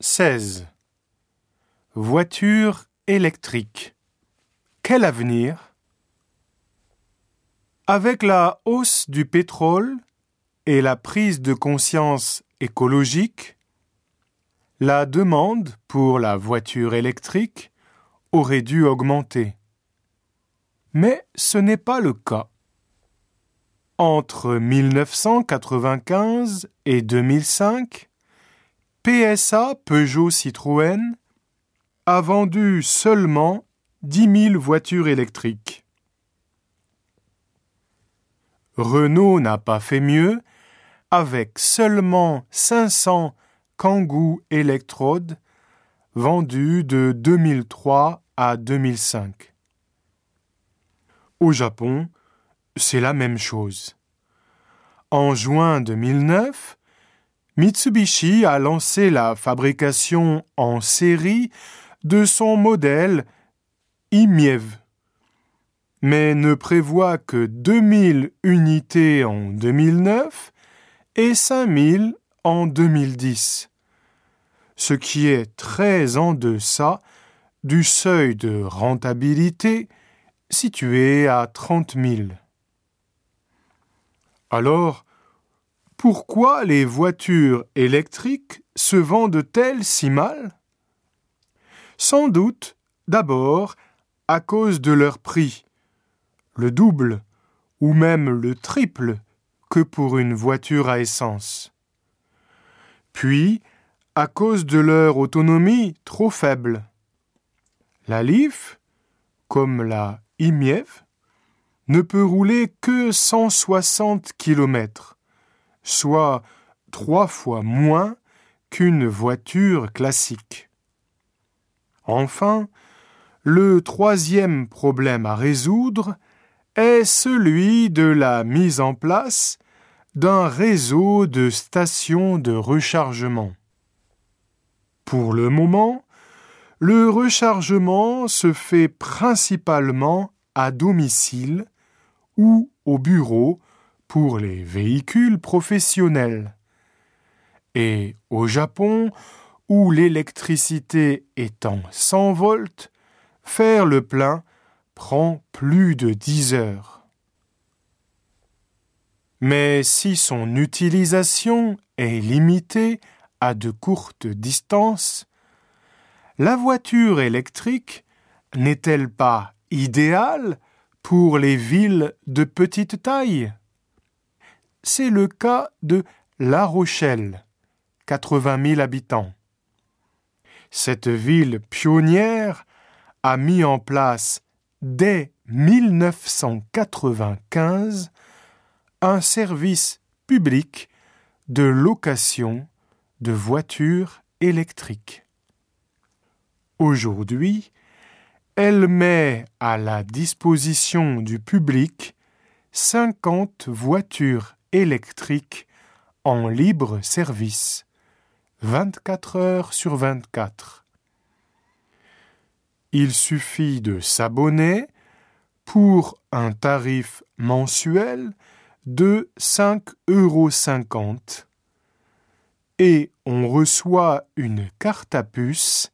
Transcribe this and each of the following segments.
16. Voiture électrique. Quel avenir? Avec la hausse du pétrole et la prise de conscience écologique, la demande pour la voiture électrique aurait dû augmenter. Mais ce n'est pas le cas. Entre 1995 et 2005, PSA Peugeot Citroën a vendu seulement 10 000 voitures électriques. Renault n'a pas fait mieux avec seulement 500 Kangoo électrodes vendus de 2003 à 2005. Au Japon, c'est la même chose. En juin 2009, Mitsubishi a lancé la fabrication en série de son modèle IMIEV, mais ne prévoit que 2000 unités en 2009 et 5000 en 2010, ce qui est très en deçà du seuil de rentabilité situé à 30 000. Alors, pourquoi les voitures électriques se vendent-elles si mal? Sans doute, d'abord, à cause de leur prix, le double ou même le triple que pour une voiture à essence. Puis, à cause de leur autonomie trop faible. La Leaf, comme la IMIEV, ne peut rouler que 160 km soit trois fois moins qu'une voiture classique. Enfin, le troisième problème à résoudre est celui de la mise en place d'un réseau de stations de rechargement. Pour le moment, le rechargement se fait principalement à domicile ou au bureau pour les véhicules professionnels. Et au Japon, où l'électricité étant 100 volts, faire le plein prend plus de 10 heures. Mais si son utilisation est limitée à de courtes distances, la voiture électrique n'est-elle pas idéale pour les villes de petite taille? C'est le cas de La Rochelle, 80 000 habitants. Cette ville pionnière a mis en place dès 1995 un service public de location de voitures électriques. Aujourd'hui, elle met à la disposition du public 50 voitures électrique en libre service, 24 heures sur 24. Il suffit de s'abonner pour un tarif mensuel de 5,50 euros et on reçoit une carte à puce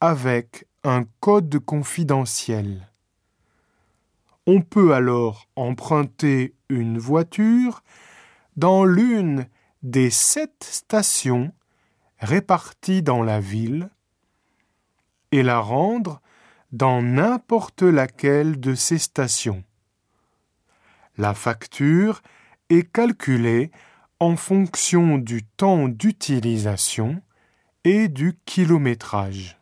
avec un code confidentiel. On peut alors emprunter une voiture dans l'une des sept stations réparties dans la ville et la rendre dans n'importe laquelle de ces stations. La facture est calculée en fonction du temps d'utilisation et du kilométrage.